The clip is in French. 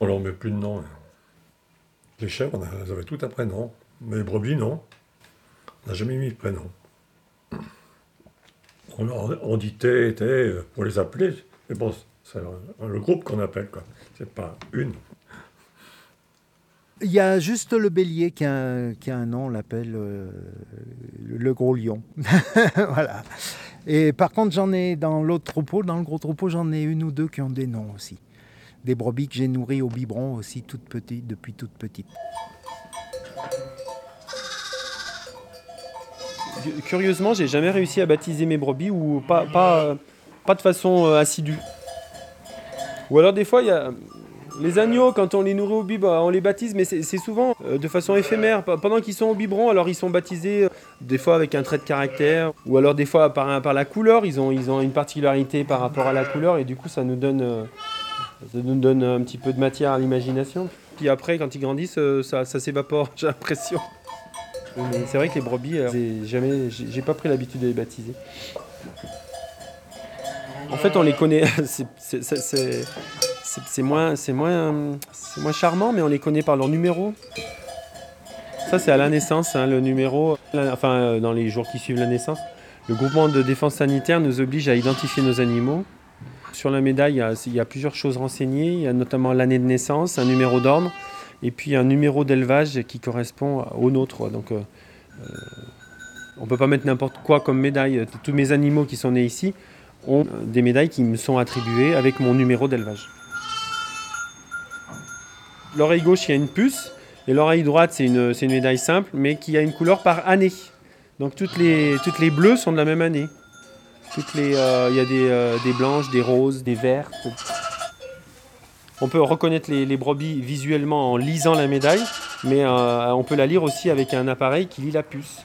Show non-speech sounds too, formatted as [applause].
On leur met plus de nom. Les chèvres, elles avaient tout un prénom. Mais les brebis, non. On n'a jamais mis de prénom. On, dit T, T pour les appeler. Mais bon, c'est le groupe qu'on appelle, quoi. C'est pas une. Il y a juste le bélier qui a un, qui a un nom, on l'appelle euh, le gros lion. [laughs] voilà. Et par contre, j'en ai dans l'autre troupeau, dans le gros troupeau, j'en ai une ou deux qui ont des noms aussi. Des brebis que j'ai nourries au biberon aussi, toutes petites, depuis toute petite. Curieusement, j'ai jamais réussi à baptiser mes brebis ou pas, de façon euh, assidue. Ou alors des fois, les agneaux, quand on les nourrit au biberon, on les baptise, mais c'est souvent euh, de façon éphémère. Pendant qu'ils sont au biberon, alors ils sont baptisés euh, des fois avec un trait de caractère, ou alors des fois par, la couleur. Ils ont, une particularité par rapport à la couleur, et du coup, ça nous donne, ça nous donne un petit peu de matière à l'imagination. Puis après, quand ils grandissent, ça, ça s'évapore, [laughs] j'ai l'impression. C'est vrai que les brebis, j'ai jamais, j'ai pas pris l'habitude de les baptiser. En fait, on les connaît. [laughs] c'est c'est moins, moins, moins charmant, mais on les connaît par leur numéro. Ça, c'est à la naissance, hein, le numéro, enfin, euh, dans les jours qui suivent la naissance. Le groupement de défense sanitaire nous oblige à identifier nos animaux. Sur la médaille, il y a, plusieurs choses renseignées. Il y a notamment l'année de naissance, un numéro d'ordre, et puis un numéro d'élevage qui correspond au nôtre. Donc, euh, euh, on ne peut pas mettre n'importe quoi comme médaille. Tous mes animaux qui sont nés ici ont des médailles qui me sont attribuées avec mon numéro d'élevage. L'oreille gauche, il y a une puce. Et l'oreille droite, c'est une, médaille simple, mais qui a une couleur par année. Donc toutes les, toutes les bleues sont de la même année. Toutes les, euh, il y a des, euh, des, blanches, des roses, des vertes. On peut reconnaître les, brebis visuellement en lisant la médaille, mais euh, on peut la lire aussi avec un appareil qui lit la puce.